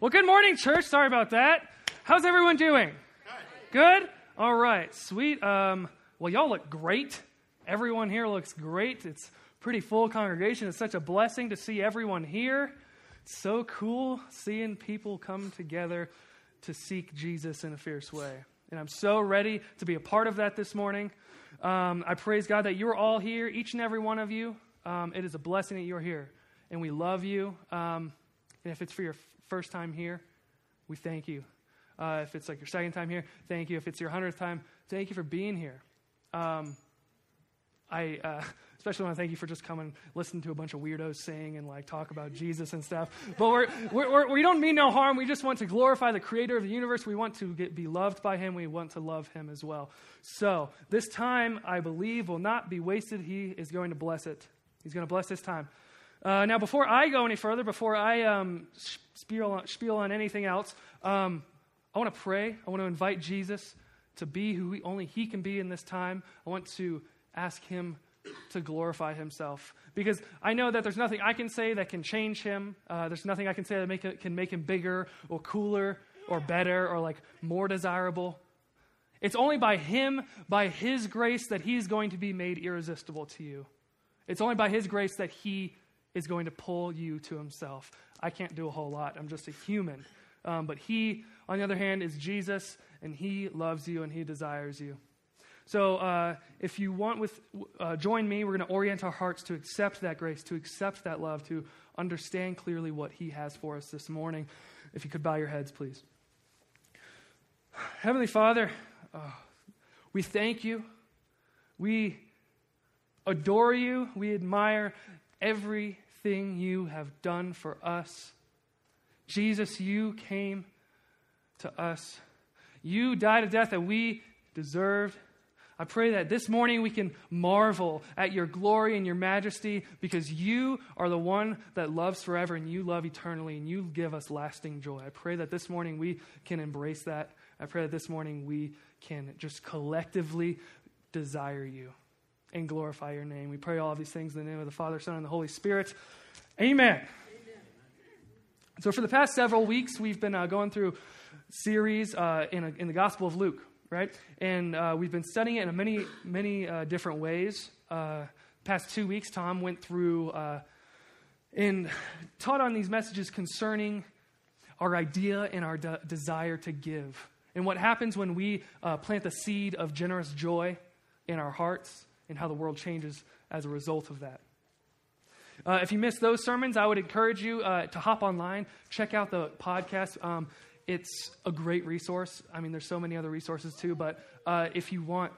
Well, good morning, church. Sorry about that. How's everyone doing? Good? All right, sweet. Um, well, y'all look great. Everyone here looks great. It's pretty full congregation. It's such a blessing to see everyone here. It's so cool seeing people come together to seek Jesus in a fierce way. And I'm so ready to be a part of that this morning. Um, I praise God that you're all here, each and every one of you. Um, it is a blessing that you're here, and we love you. Um, and if it's for your first time here, we thank you. Uh, if it's like your second time here, thank you. If it's your hundredth time, thank you for being here. Um, I uh, especially want to thank you for just coming, listening to a bunch of weirdos sing and like talk about Jesus and stuff. But we're, we're, we're, we do not mean no harm. We just want to glorify the Creator of the universe. We want to get, be loved by Him. We want to love Him as well. So this time, I believe, will not be wasted. He is going to bless it. He's going to bless this time. Uh, now, before I go any further, before I um, spiel, on, spiel on anything else, um, I want to pray. I want to invite Jesus to be who only He can be in this time. I want to ask Him to glorify Himself because I know that there's nothing I can say that can change Him. Uh, there's nothing I can say that make can make Him bigger or cooler or better or like more desirable. It's only by Him, by His grace, that He's going to be made irresistible to you. It's only by His grace that He is going to pull you to Himself. I can't do a whole lot. I'm just a human. Um, but He, on the other hand, is Jesus, and He loves you and He desires you. So, uh, if you want with uh, join me, we're going to orient our hearts to accept that grace, to accept that love, to understand clearly what He has for us this morning. If you could bow your heads, please. Heavenly Father, uh, we thank you. We adore you. We admire everything you have done for us. Jesus, you came to us. You died a death that we deserved. I pray that this morning we can marvel at your glory and your majesty because you are the one that loves forever and you love eternally and you give us lasting joy. I pray that this morning we can embrace that. I pray that this morning we can just collectively desire you and glorify your name. We pray all these things in the name of the Father, Son, and the Holy Spirit. Amen. Amen. So, for the past several weeks, we've been uh, going through series uh, in, a, in the Gospel of Luke, right? And uh, we've been studying it in many, many uh, different ways. Uh, past two weeks, Tom went through uh, and taught on these messages concerning our idea and our de- desire to give. And what happens when we plant the seed of generous joy in our hearts and how the world changes as a result of that. Uh, if you missed those sermons, I would encourage you uh, to hop online, check out the podcast. Um, it's a great resource. I mean, there's so many other resources too, but uh, if you want,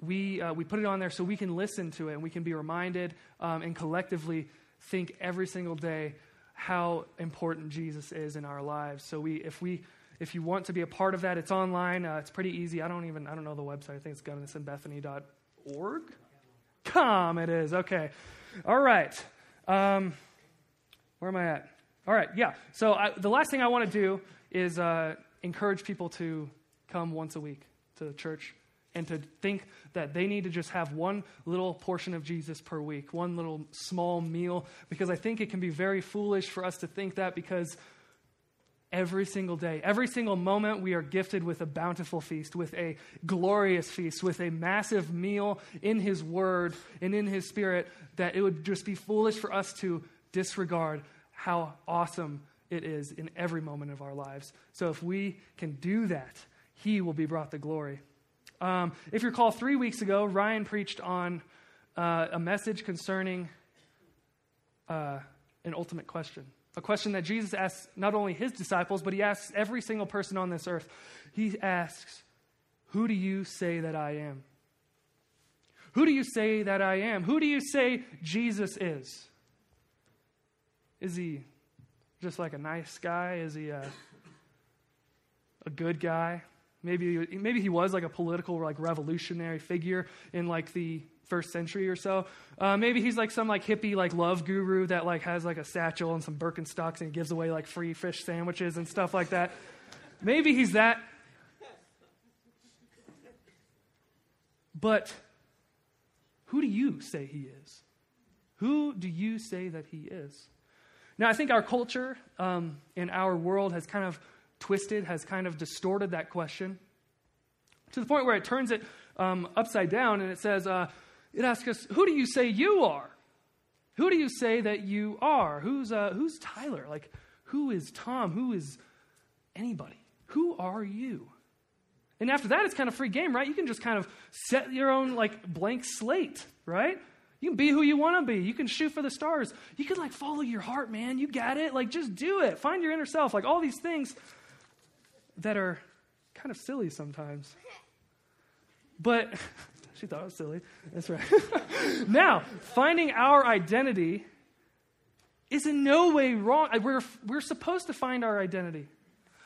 we, uh, we put it on there so we can listen to it and we can be reminded um, and collectively think every single day how important Jesus is in our lives. So we, if we, if you want to be a part of that, it's online. Uh, it's pretty easy. I don't even, I don't know the website. I think it's gunnisandbethany.org. Come, it is. Okay. All right. Um, where am I at? All right. Yeah. So I, the last thing I want to do is uh, encourage people to come once a week to the church and to think that they need to just have one little portion of Jesus per week, one little small meal, because I think it can be very foolish for us to think that because every single day, every single moment, we are gifted with a bountiful feast, with a glorious feast, with a massive meal in His Word and in His Spirit, that it would just be foolish for us to disregard how awesome it is in every moment of our lives. So if we can do that, He will be brought the glory. Um, if you recall, three weeks ago, Ryan preached on uh, a message concerning uh, an ultimate question a question that Jesus asks not only his disciples, but he asks every single person on this earth. He asks, Who do you say that I am? Who do you say that I am? Who do you say Jesus is? Is he just like a nice guy? Is he a, a good guy? Maybe, maybe he was like a political like revolutionary figure in like the first century or so. Uh, maybe he's like some like hippie like love guru that like has like a satchel and some Birkenstocks and gives away like free fish sandwiches and stuff like that. Maybe he's that. But who do you say he is? Who do you say that he is? Now, I think our culture um, and our world has kind of twisted, has kind of distorted that question to the point where it turns it um, upside down and it says, uh, it asks us, Who do you say you are? Who do you say that you are? Who's, uh, who's Tyler? Like, who is Tom? Who is anybody? Who are you? And after that, it's kind of free game, right? You can just kind of set your own like blank slate, right? You can be who you want to be. You can shoot for the stars. You can like follow your heart, man. You got it. Like just do it. Find your inner self. Like all these things that are kind of silly sometimes. But she thought it was silly. That's right. now, finding our identity is in no way wrong. We're, we're supposed to find our identity,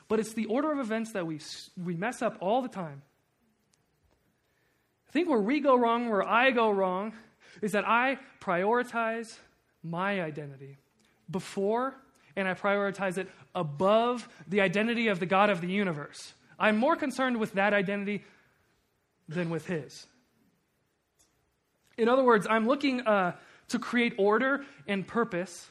but it's the order of events that we, we mess up all the time. I think where we go wrong, where I go wrong, is that I prioritize my identity before and I prioritize it above the identity of the God of the universe. I'm more concerned with that identity than with His. In other words, I'm looking uh, to create order and purpose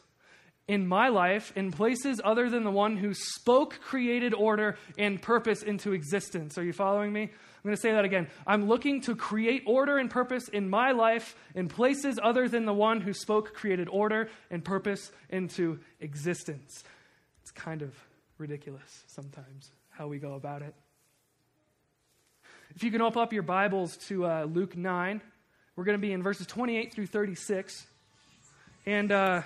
in my life in places other than the one who spoke, created order, and purpose into existence. Are you following me? I'm going to say that again. I'm looking to create order and purpose in my life in places other than the one who spoke, created order, and purpose into existence. It's kind of ridiculous sometimes how we go about it. If you can open up your Bibles to uh, Luke 9, we're going to be in verses 28 through 36. And uh,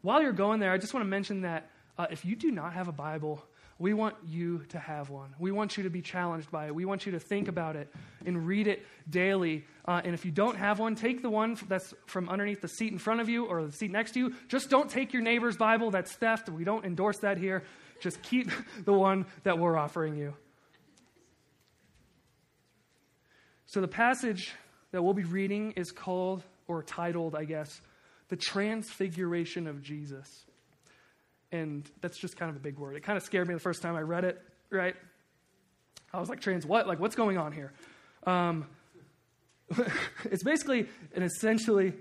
while you're going there, I just want to mention that uh, if you do not have a Bible, we want you to have one. We want you to be challenged by it. We want you to think about it and read it daily. Uh, and if you don't have one, take the one that's from underneath the seat in front of you or the seat next to you. Just don't take your neighbor's Bible. That's theft. We don't endorse that here. Just keep the one that we're offering you. So, the passage that we'll be reading is called, or titled, I guess, The Transfiguration of Jesus. And that's just kind of a big word. It kind of scared me the first time I read it, right? I was like, trans what? Like, what's going on here? Um, it's basically and essentially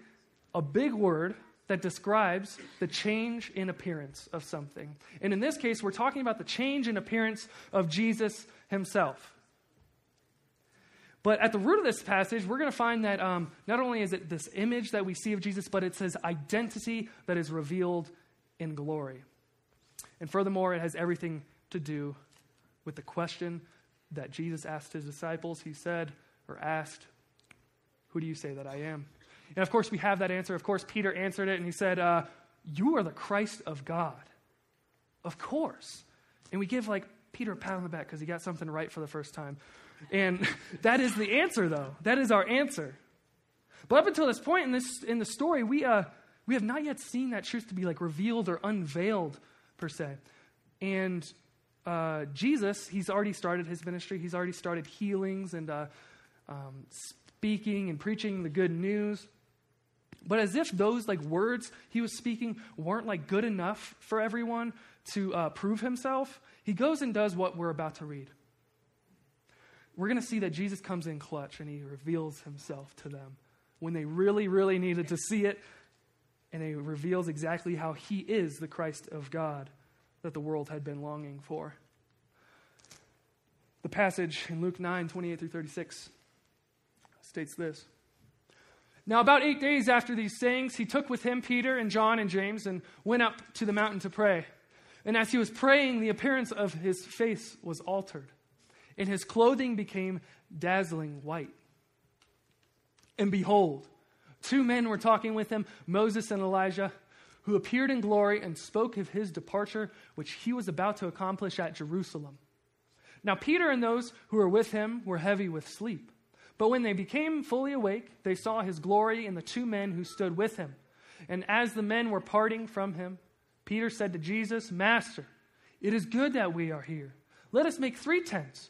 a big word that describes the change in appearance of something. And in this case, we're talking about the change in appearance of Jesus himself. But at the root of this passage, we're going to find that um, not only is it this image that we see of Jesus, but it's his identity that is revealed in glory. And furthermore, it has everything to do with the question that Jesus asked his disciples. He said, or asked, Who do you say that I am? And of course, we have that answer. Of course, Peter answered it and he said, uh, You are the Christ of God. Of course. And we give like Peter a pat on the back because he got something right for the first time. And that is the answer, though. That is our answer. But up until this point in this in the story, we uh, we have not yet seen that truth to be like revealed or unveiled per se. And uh, Jesus, he's already started his ministry. He's already started healings and uh, um, speaking and preaching the good news. But as if those like words he was speaking weren't like good enough for everyone to uh, prove himself, he goes and does what we're about to read. We're going to see that Jesus comes in clutch and he reveals himself to them when they really, really needed to see it and he reveals exactly how he is the Christ of God that the world had been longing for. The passage in Luke 9 28 through 36 states this. Now, about eight days after these sayings, he took with him Peter and John and James and went up to the mountain to pray. And as he was praying, the appearance of his face was altered, and his clothing became dazzling white. And behold, Two men were talking with him, Moses and Elijah, who appeared in glory and spoke of his departure, which he was about to accomplish at Jerusalem. Now, Peter and those who were with him were heavy with sleep. But when they became fully awake, they saw his glory and the two men who stood with him. And as the men were parting from him, Peter said to Jesus, Master, it is good that we are here. Let us make three tents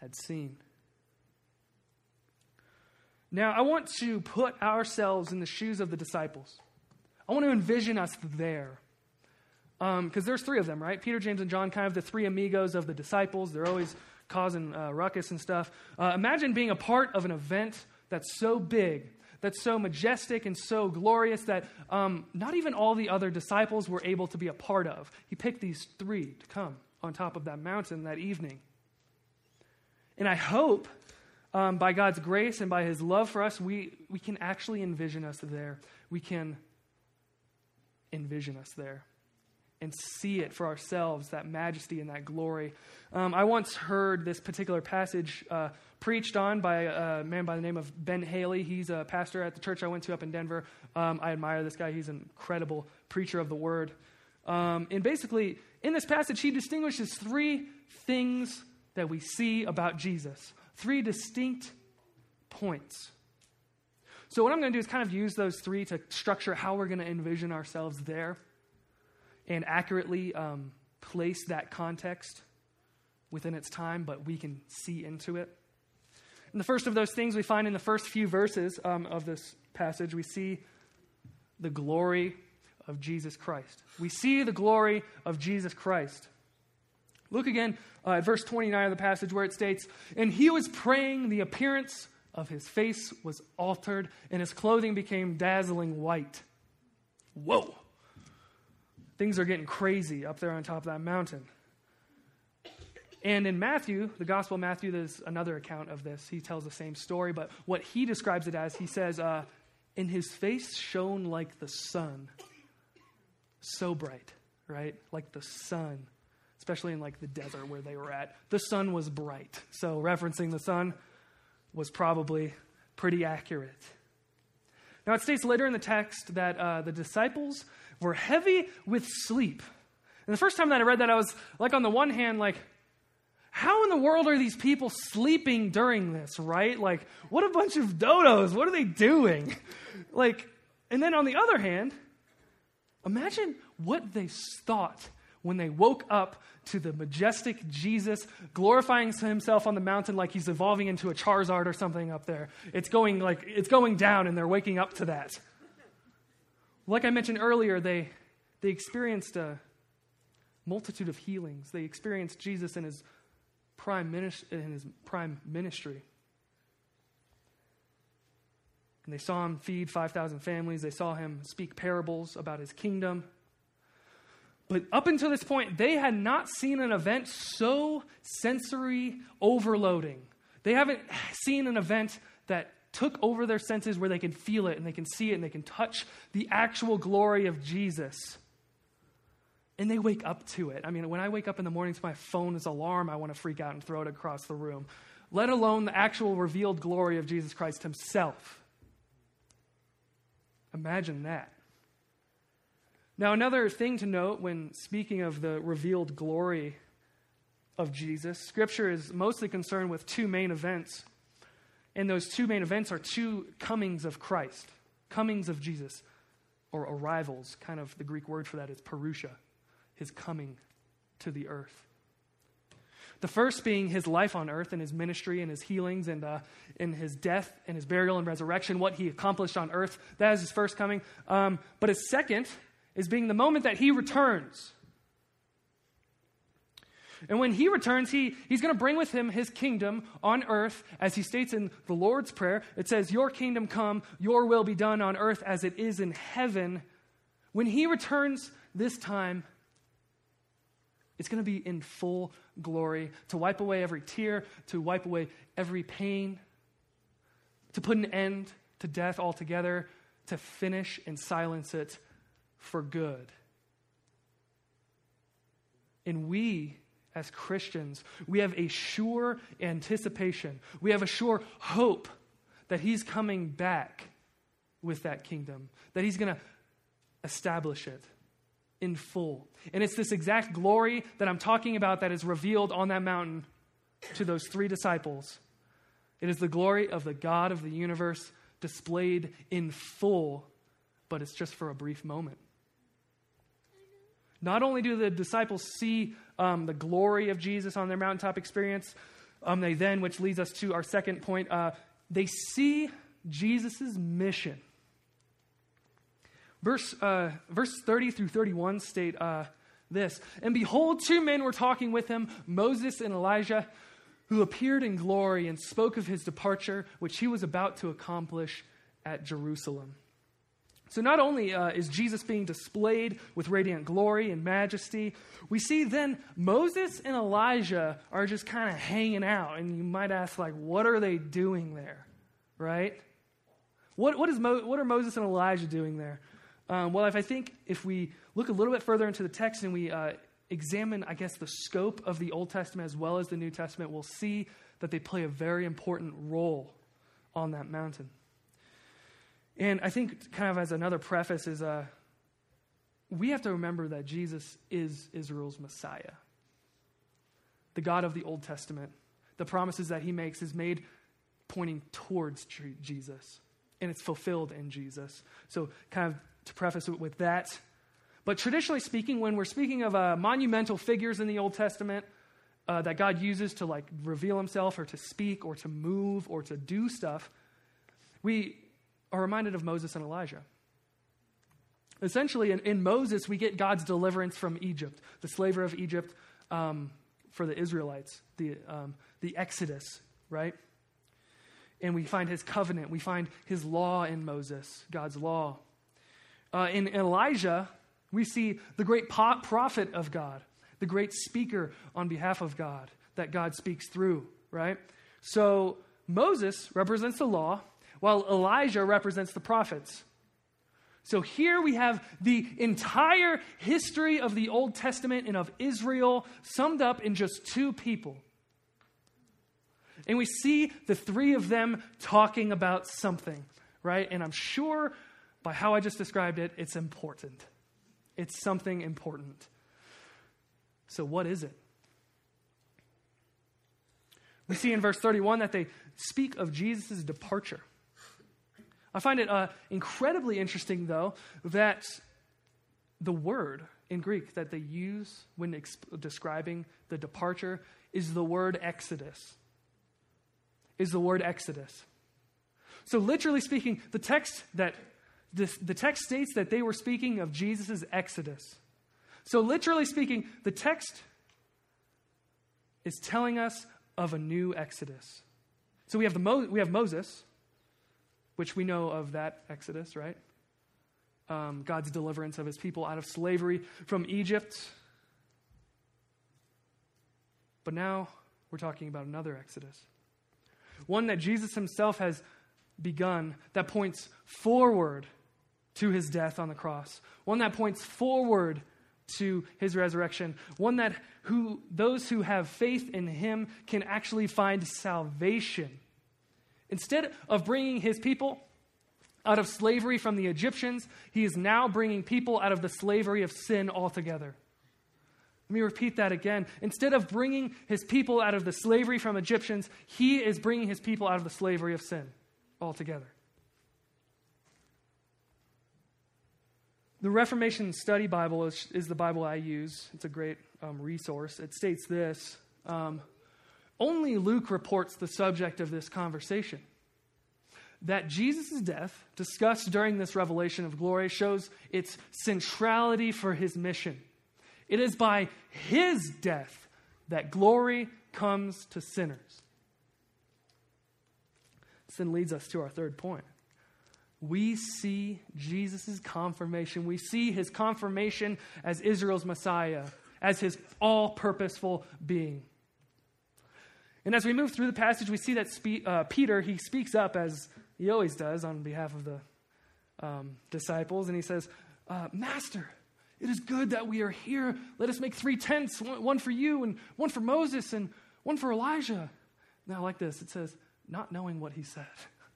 had seen. Now, I want to put ourselves in the shoes of the disciples. I want to envision us there. Because um, there's three of them, right? Peter, James, and John, kind of the three amigos of the disciples. They're always causing uh, ruckus and stuff. Uh, imagine being a part of an event that's so big, that's so majestic and so glorious that um, not even all the other disciples were able to be a part of. He picked these three to come on top of that mountain that evening. And I hope um, by God's grace and by his love for us, we, we can actually envision us there. We can envision us there and see it for ourselves, that majesty and that glory. Um, I once heard this particular passage uh, preached on by a man by the name of Ben Haley. He's a pastor at the church I went to up in Denver. Um, I admire this guy, he's an incredible preacher of the word. Um, and basically, in this passage, he distinguishes three things that we see about Jesus, three distinct points. So, what I'm going to do is kind of use those three to structure how we're going to envision ourselves there and accurately um, place that context within its time, but we can see into it. And the first of those things we find in the first few verses um, of this passage, we see the glory of Jesus Christ. We see the glory of Jesus Christ. Look again uh, at verse 29 of the passage where it states, And he was praying, the appearance of his face was altered, and his clothing became dazzling white. Whoa! things are getting crazy up there on top of that mountain. And in Matthew, the Gospel of Matthew, there's another account of this. He tells the same story, but what he describes it as, he says, uh, his face shone like the sun. So bright, right? Like the sun, especially in like the desert where they were at. The sun was bright. So referencing the sun was probably pretty accurate. Now, it states later in the text that uh, the disciples were heavy with sleep. And the first time that I read that, I was like, on the one hand, like, how in the world are these people sleeping during this, right? Like, what a bunch of dodos. What are they doing? Like, and then on the other hand, imagine what they thought when they woke up to the majestic Jesus glorifying himself on the mountain like he's evolving into a Charizard or something up there. It's going like it's going down and they're waking up to that. Like I mentioned earlier, they they experienced a multitude of healings. They experienced Jesus in his prime ministry, in his prime ministry. And they saw him feed 5,000 families. They saw him speak parables about his kingdom. But up until this point, they had not seen an event so sensory overloading. They haven't seen an event that took over their senses where they can feel it and they can see it and they can touch the actual glory of Jesus. And they wake up to it. I mean, when I wake up in the morning to my phone's alarm, I want to freak out and throw it across the room, let alone the actual revealed glory of Jesus Christ himself. Imagine that. Now, another thing to note when speaking of the revealed glory of Jesus, Scripture is mostly concerned with two main events. And those two main events are two comings of Christ, comings of Jesus, or arrivals. Kind of the Greek word for that is parousia, his coming to the earth. The first being his life on earth and his ministry and his healings and uh, his death and his burial and resurrection, what he accomplished on earth. That is his first coming. Um, but his second is being the moment that he returns. And when he returns, he, he's going to bring with him his kingdom on earth, as he states in the Lord's Prayer. It says, Your kingdom come, your will be done on earth as it is in heaven. When he returns this time, it's going to be in full glory to wipe away every tear, to wipe away every pain, to put an end to death altogether, to finish and silence it for good. And we, as Christians, we have a sure anticipation, we have a sure hope that He's coming back with that kingdom, that He's going to establish it in full. And it's this exact glory that I'm talking about that is revealed on that mountain to those three disciples. It is the glory of the God of the universe displayed in full, but it's just for a brief moment. Not only do the disciples see um, the glory of Jesus on their mountaintop experience, um, they then, which leads us to our second point, uh, they see Jesus' mission. Verse, uh, verse 30 through 31 state uh, this And behold, two men were talking with him, Moses and Elijah, who appeared in glory and spoke of his departure, which he was about to accomplish at Jerusalem. So, not only uh, is Jesus being displayed with radiant glory and majesty, we see then Moses and Elijah are just kind of hanging out. And you might ask, like, what are they doing there? Right? What, what, is Mo- what are Moses and Elijah doing there? Um, well, if I think if we look a little bit further into the text and we uh, examine, I guess, the scope of the Old Testament as well as the New Testament, we'll see that they play a very important role on that mountain. And I think, kind of as another preface, is uh, we have to remember that Jesus is Israel's Messiah. The God of the Old Testament, the promises that he makes is made pointing towards Jesus, and it's fulfilled in Jesus. So, kind of to preface it with that. But traditionally speaking, when we're speaking of uh, monumental figures in the Old Testament uh, that God uses to like reveal himself or to speak or to move or to do stuff, we are reminded of Moses and Elijah. Essentially, in, in Moses, we get God's deliverance from Egypt, the slavery of Egypt um, for the Israelites, the, um, the Exodus, right? And we find his covenant, we find his law in Moses, God's law. Uh, in Elijah, we see the great prophet of God, the great speaker on behalf of God that God speaks through, right? So Moses represents the law, while Elijah represents the prophets. So here we have the entire history of the Old Testament and of Israel summed up in just two people. And we see the three of them talking about something, right? And I'm sure by how I just described it, it's important. It's something important. So, what is it? We see in verse 31 that they speak of Jesus' departure. I find it uh, incredibly interesting, though, that the word in Greek that they use when exp- describing the departure is the word exodus. Is the word exodus. So, literally speaking, the text that this, the text states that they were speaking of Jesus' exodus. So, literally speaking, the text is telling us of a new exodus. So, we have, the Mo- we have Moses, which we know of that exodus, right? Um, God's deliverance of his people out of slavery from Egypt. But now we're talking about another exodus. One that Jesus himself has begun that points forward to his death on the cross, one that points forward to his resurrection, one that who those who have faith in him can actually find salvation. Instead of bringing his people out of slavery from the Egyptians, he is now bringing people out of the slavery of sin altogether. Let me repeat that again. Instead of bringing his people out of the slavery from Egyptians, he is bringing his people out of the slavery of sin altogether. The Reformation Study Bible is, is, the Bible I use. It's a great um, resource. It states this um, Only Luke reports the subject of this conversation. That Jesus' death, discussed during this revelation of glory, shows its centrality for his mission. It is by his death that glory comes to sinners. This then leads us to our third point we see Jesus' confirmation. We see his confirmation as Israel's Messiah, as his all purposeful being. And as we move through the passage, we see that spe- uh, Peter, he speaks up as he always does on behalf of the um, disciples, and he says, uh, Master, it is good that we are here. Let us make three tents one, for you, and one for Moses, and one for Elijah. Now, like this, it says, not knowing what he said.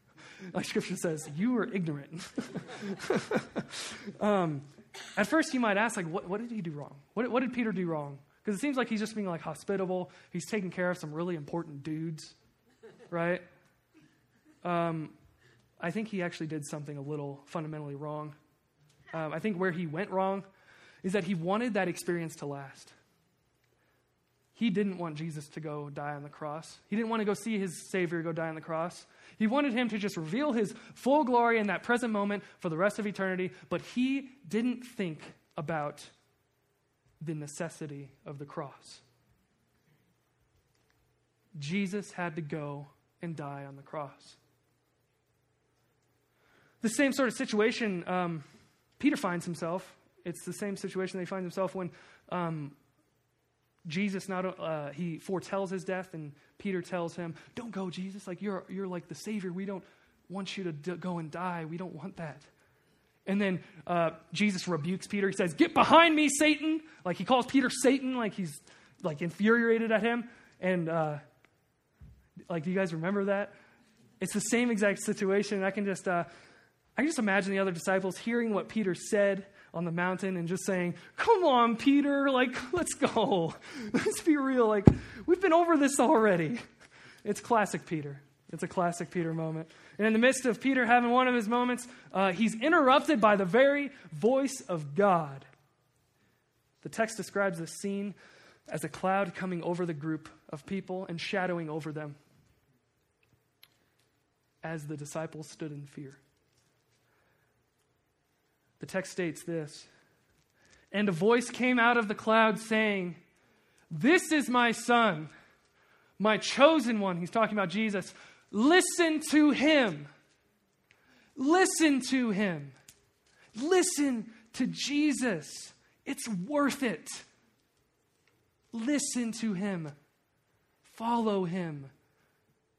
like scripture says, you were ignorant. um, at first, you might ask, like, what, what did he do wrong? What, what did Peter do wrong? Because it seems like he's just being like hospitable. He's taking care of some really important dudes, right? Um, I think he actually did something a little fundamentally wrong. Um, I think where he went wrong is that he wanted that experience to last. He didn't want Jesus to go die on the cross. He didn't want to go see his Savior go die on the cross. He wanted him to just reveal his full glory in that present moment for the rest of eternity, but he didn't think about the necessity of the cross. Jesus had to go and die on the cross. The same sort of situation um, Peter finds himself. It's the same situation they find himself when um, Jesus not uh, he foretells his death, and Peter tells him, "Don't go, Jesus. Like you're you're like the Savior. We don't want you to d- go and die. We don't want that." And then uh, Jesus rebukes Peter. He says, "Get behind me, Satan!" Like he calls Peter Satan, like he's like infuriated at him. And uh, like, do you guys remember that? It's the same exact situation. I can just uh, I can just imagine the other disciples hearing what Peter said on the mountain and just saying, Come on, Peter, like, let's go. Let's be real. Like, we've been over this already. It's classic Peter. It's a classic Peter moment. And in the midst of Peter having one of his moments, uh, he's interrupted by the very voice of God. The text describes this scene as a cloud coming over the group of people and shadowing over them as the disciples stood in fear. The text states this And a voice came out of the cloud saying, This is my son, my chosen one. He's talking about Jesus. Listen to him. Listen to him. Listen to Jesus. It's worth it. Listen to him. Follow him.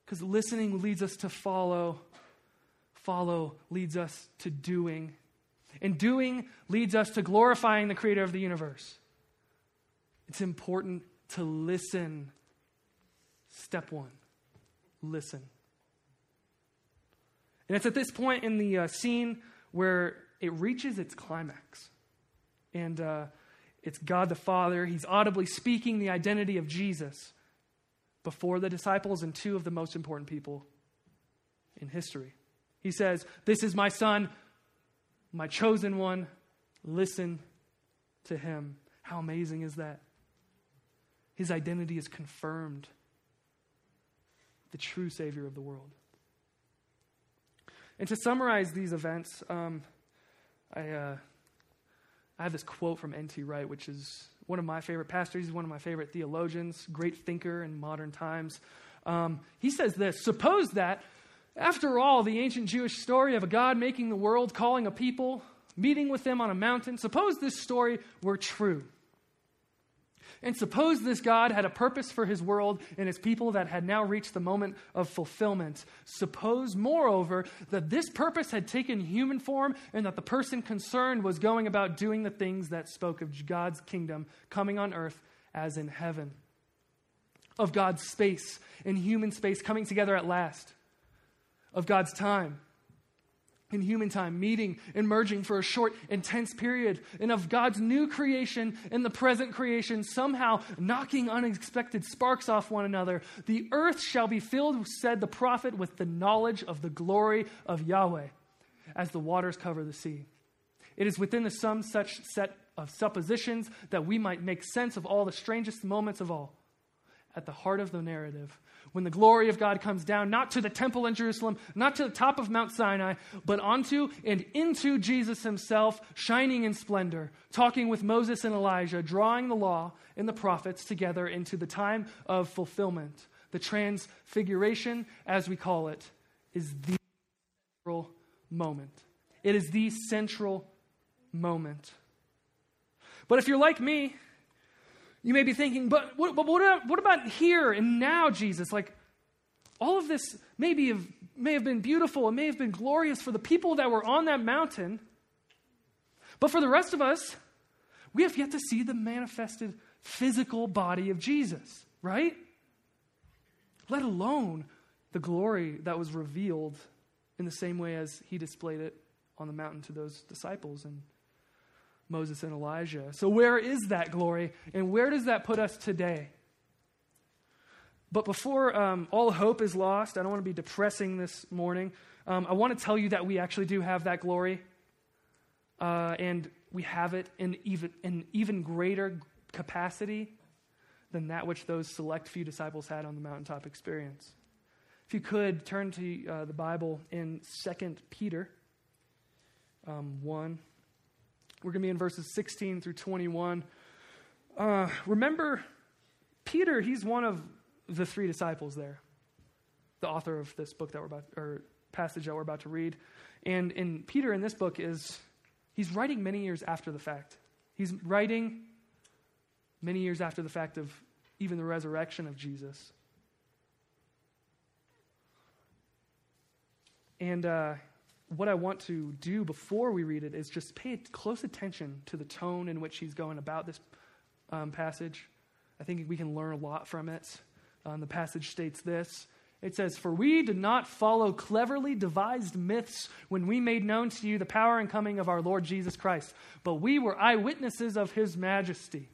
Because listening leads us to follow. Follow leads us to doing. And doing leads us to glorifying the creator of the universe. It's important to listen. Step one listen. And it's at this point in the uh, scene where it reaches its climax. And uh, it's God the Father. He's audibly speaking the identity of Jesus before the disciples and two of the most important people in history. He says, This is my son, my chosen one, listen to him. How amazing is that? His identity is confirmed. The true Savior of the world. And to summarize these events, um, I, uh, I have this quote from N.T. Wright, which is one of my favorite pastors. He's one of my favorite theologians, great thinker in modern times. Um, he says this Suppose that after all, the ancient Jewish story of a God making the world, calling a people, meeting with them on a mountain, suppose this story were true. And suppose this God had a purpose for his world and his people that had now reached the moment of fulfillment. Suppose, moreover, that this purpose had taken human form and that the person concerned was going about doing the things that spoke of God's kingdom coming on earth as in heaven, of God's space and human space coming together at last. Of God's time in human time, meeting and merging for a short, intense period, and of God's new creation and the present creation somehow knocking unexpected sparks off one another. The earth shall be filled, said the prophet, with the knowledge of the glory of Yahweh as the waters cover the sea. It is within the some such set of suppositions that we might make sense of all the strangest moments of all. At the heart of the narrative when the glory of God comes down, not to the temple in Jerusalem, not to the top of Mount Sinai, but onto and into Jesus himself, shining in splendor, talking with Moses and Elijah, drawing the law and the prophets together into the time of fulfillment. The transfiguration, as we call it, is the central moment. It is the central moment. But if you're like me, you may be thinking, but what, but what, about, what about here and now, Jesus? Like, all of this maybe have, may have been beautiful and may have been glorious for the people that were on that mountain. But for the rest of us, we have yet to see the manifested physical body of Jesus, right? Let alone the glory that was revealed in the same way as he displayed it on the mountain to those disciples and Moses and Elijah. So, where is that glory, and where does that put us today? But before um, all hope is lost, I don't want to be depressing this morning. Um, I want to tell you that we actually do have that glory. Uh, and we have it in even, in even greater capacity than that which those select few disciples had on the mountaintop experience. If you could turn to uh, the Bible in 2 Peter um, 1. We're going to be in verses 16 through 21. Uh, remember, Peter, he's one of the three disciples there, the author of this book that we're about, or passage that we're about to read. And, and Peter in this book is, he's writing many years after the fact. He's writing many years after the fact of even the resurrection of Jesus. And uh, what I want to do before we read it is just pay close attention to the tone in which he's going about this um, passage. I think we can learn a lot from it. Um, the passage states this it says, For we did not follow cleverly devised myths when we made known to you the power and coming of our Lord Jesus Christ, but we were eyewitnesses of his majesty.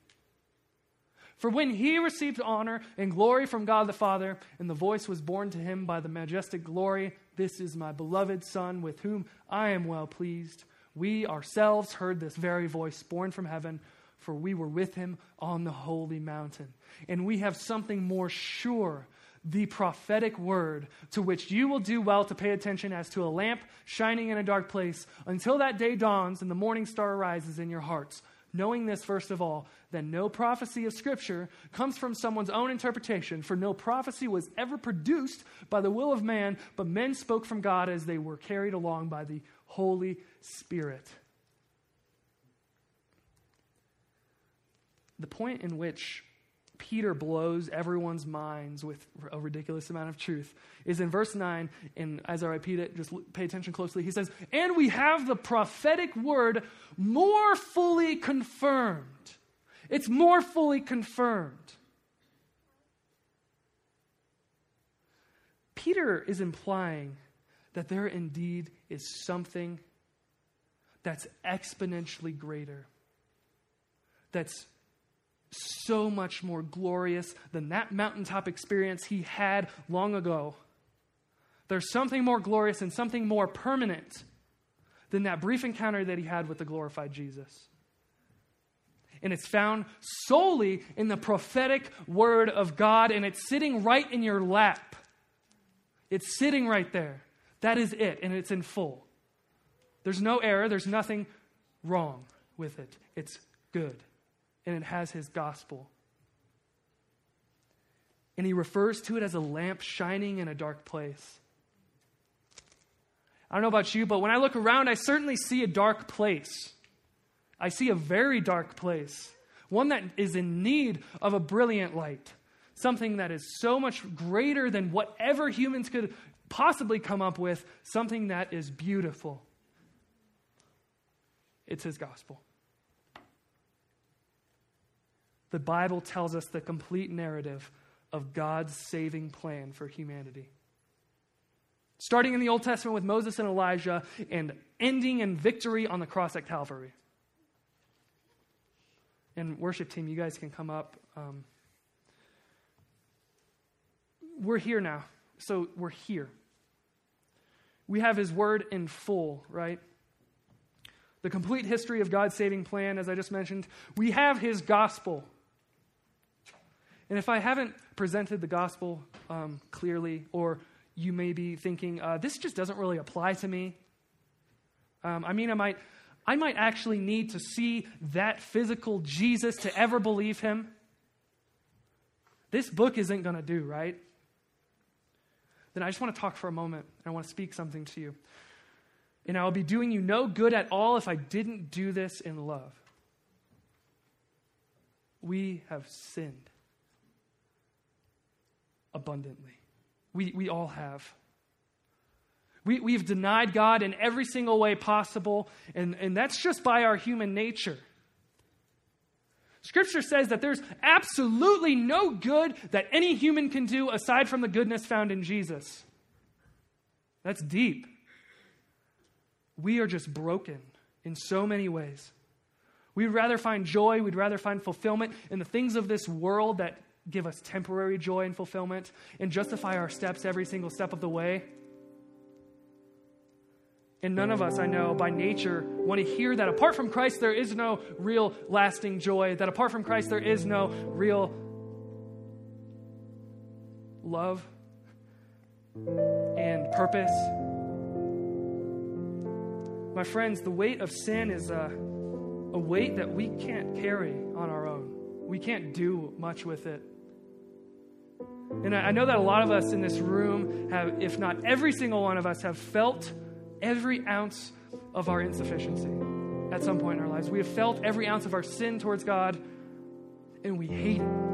For when he received honor and glory from God the Father, and the voice was borne to him by the majestic glory, This is my beloved Son, with whom I am well pleased, we ourselves heard this very voice borne from heaven, for we were with him on the holy mountain. And we have something more sure the prophetic word to which you will do well to pay attention as to a lamp shining in a dark place until that day dawns and the morning star arises in your hearts. Knowing this, first of all, that no prophecy of Scripture comes from someone's own interpretation, for no prophecy was ever produced by the will of man, but men spoke from God as they were carried along by the Holy Spirit. The point in which Peter blows everyone's minds with a ridiculous amount of truth is in verse 9. And as I repeat it, just pay attention closely. He says, And we have the prophetic word more fully confirmed. It's more fully confirmed. Peter is implying that there indeed is something that's exponentially greater, that's so much more glorious than that mountaintop experience he had long ago. There's something more glorious and something more permanent than that brief encounter that he had with the glorified Jesus. And it's found solely in the prophetic word of God, and it's sitting right in your lap. It's sitting right there. That is it, and it's in full. There's no error, there's nothing wrong with it. It's good and it has his gospel. And he refers to it as a lamp shining in a dark place. I don't know about you, but when I look around, I certainly see a dark place. I see a very dark place, one that is in need of a brilliant light, something that is so much greater than whatever humans could possibly come up with, something that is beautiful. It's his gospel the Bible tells us the complete narrative of God's saving plan for humanity. Starting in the Old Testament with Moses and Elijah and ending in victory on the cross at Calvary. And worship team, you guys can come up. Um, we're here now. So we're here. We have his word in full, right? The complete history of God's saving plan, as I just mentioned. We have his gospel. And if I haven't presented the gospel um, clearly, or you may be thinking, uh, this just doesn't really apply to me. Um, I mean, I might, I might actually need to see that physical Jesus to ever believe him. This book isn't going to do, right? Then I just want to talk for a moment. And I want to speak something to you. And I will be doing you no good at all if I didn't do this in love. We have sinned abundantly. We, we all have. We, we've denied God in every single way possible, and, and that's just by our human nature. Scripture says that there's absolutely no good that any human can do aside from the goodness found in Jesus. That's deep. We are just broken in so many ways. We'd rather find joy, we'd rather find fulfillment in the things of this world that give us temporary joy and fulfillment and justify our steps every single step of the way And none of us, I know, by nature, want to hear that apart from Christ, there is no real lasting joy, that apart from Christ, there is no real love and purpose. My friends, the weight of sin is a, a weight that we can't carry on our own. We can't do much with it. And I know that a lot of us in this room have, if not every single one of us, have felt every ounce of our insufficiency at some point in our lives. We have felt every ounce of our sin towards God, and we hate it.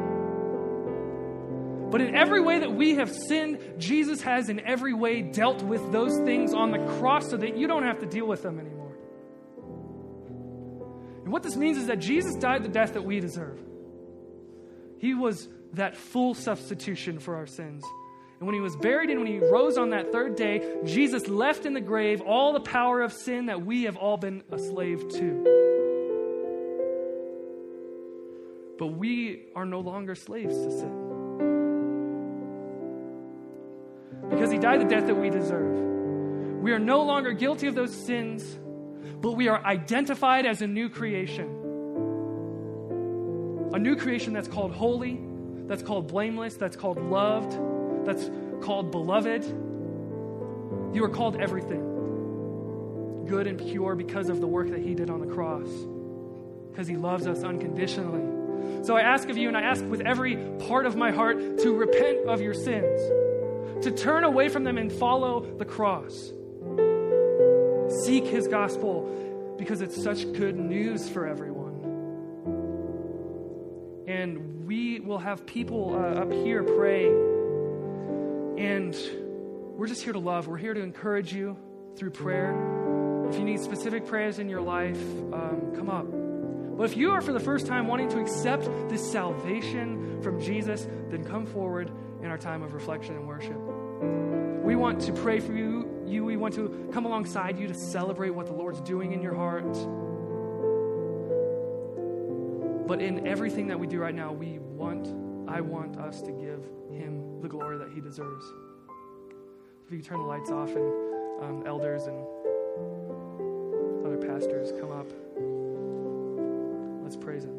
But in every way that we have sinned, Jesus has in every way dealt with those things on the cross so that you don't have to deal with them anymore. And what this means is that Jesus died the death that we deserve. He was that full substitution for our sins. And when he was buried and when he rose on that third day, Jesus left in the grave all the power of sin that we have all been a slave to. But we are no longer slaves to sin. Because he died the death that we deserve. We are no longer guilty of those sins, but we are identified as a new creation. A new creation that's called holy, that's called blameless, that's called loved, that's called beloved. You are called everything good and pure because of the work that He did on the cross, because He loves us unconditionally. So I ask of you, and I ask with every part of my heart, to repent of your sins, to turn away from them and follow the cross. Seek His gospel because it's such good news for everyone. We will have people uh, up here pray and we're just here to love. We're here to encourage you through prayer. If you need specific prayers in your life, um, come up. But if you are for the first time wanting to accept this salvation from Jesus, then come forward in our time of reflection and worship. We want to pray for you. You, we want to come alongside you to celebrate what the Lord's doing in your heart. But in everything that we do right now, we want, I want us to give him the glory that he deserves. If you turn the lights off and um, elders and other pastors come up, let's praise him.